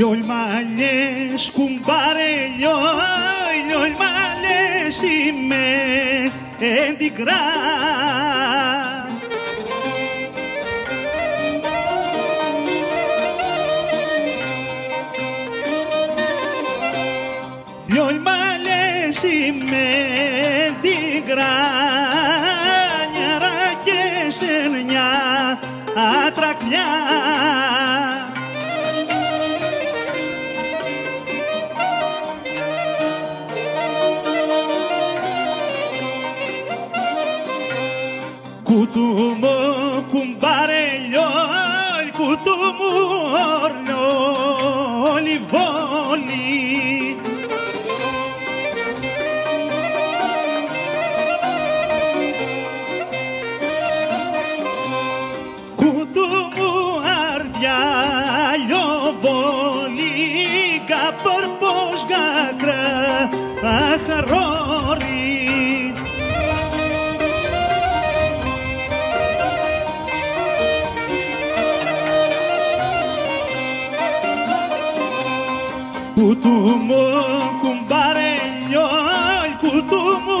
Λιόλ μαλλιές κουμπάρε λιόλ, λιόλ μαλλιές είμαι εντικρά. Λιόλ μαλλιές είμαι εντικρά, νιαρά και σενιά ατρακλιά. Κουτούμο κουμπάρε λιόλ, κουτούμο ορλιόλι βόλι. Κουτούμο Κουτούμο κουμπάρε λιόλ, κουτούμο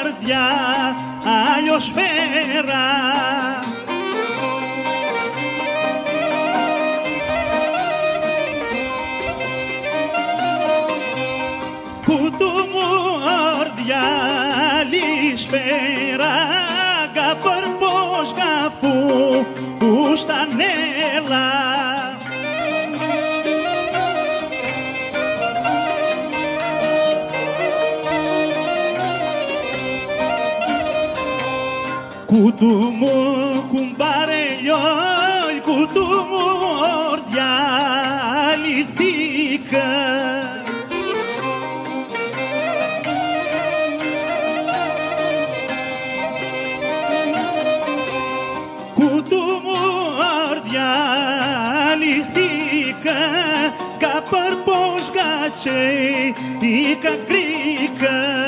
αρδιά άλλος φέρα. Κουτούμο αρδιά λησφαίρα, καπορπός καφού που στα νέλα. Kutumur kumbare yoy kutumur yalisika Kutumur yalisika kapar poșgace i ca grică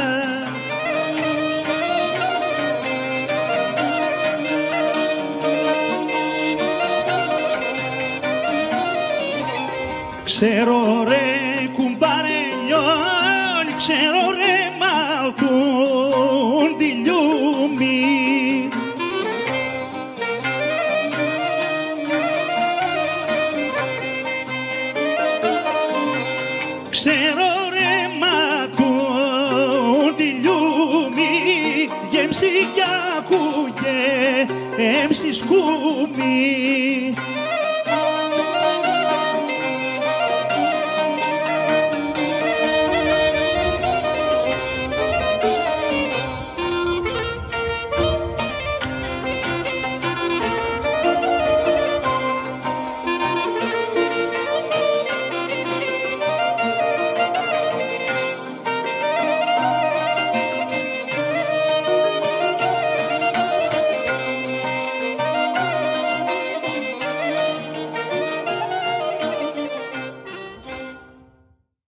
Ξέρω ρε κουμπάρε λιόλ, ξέρω ρε μαλκούν τη λιούμι. Ξέρω ρε μαλκούν τη λιούμι, γέμψη για ακούγε, έμψη σκούμι.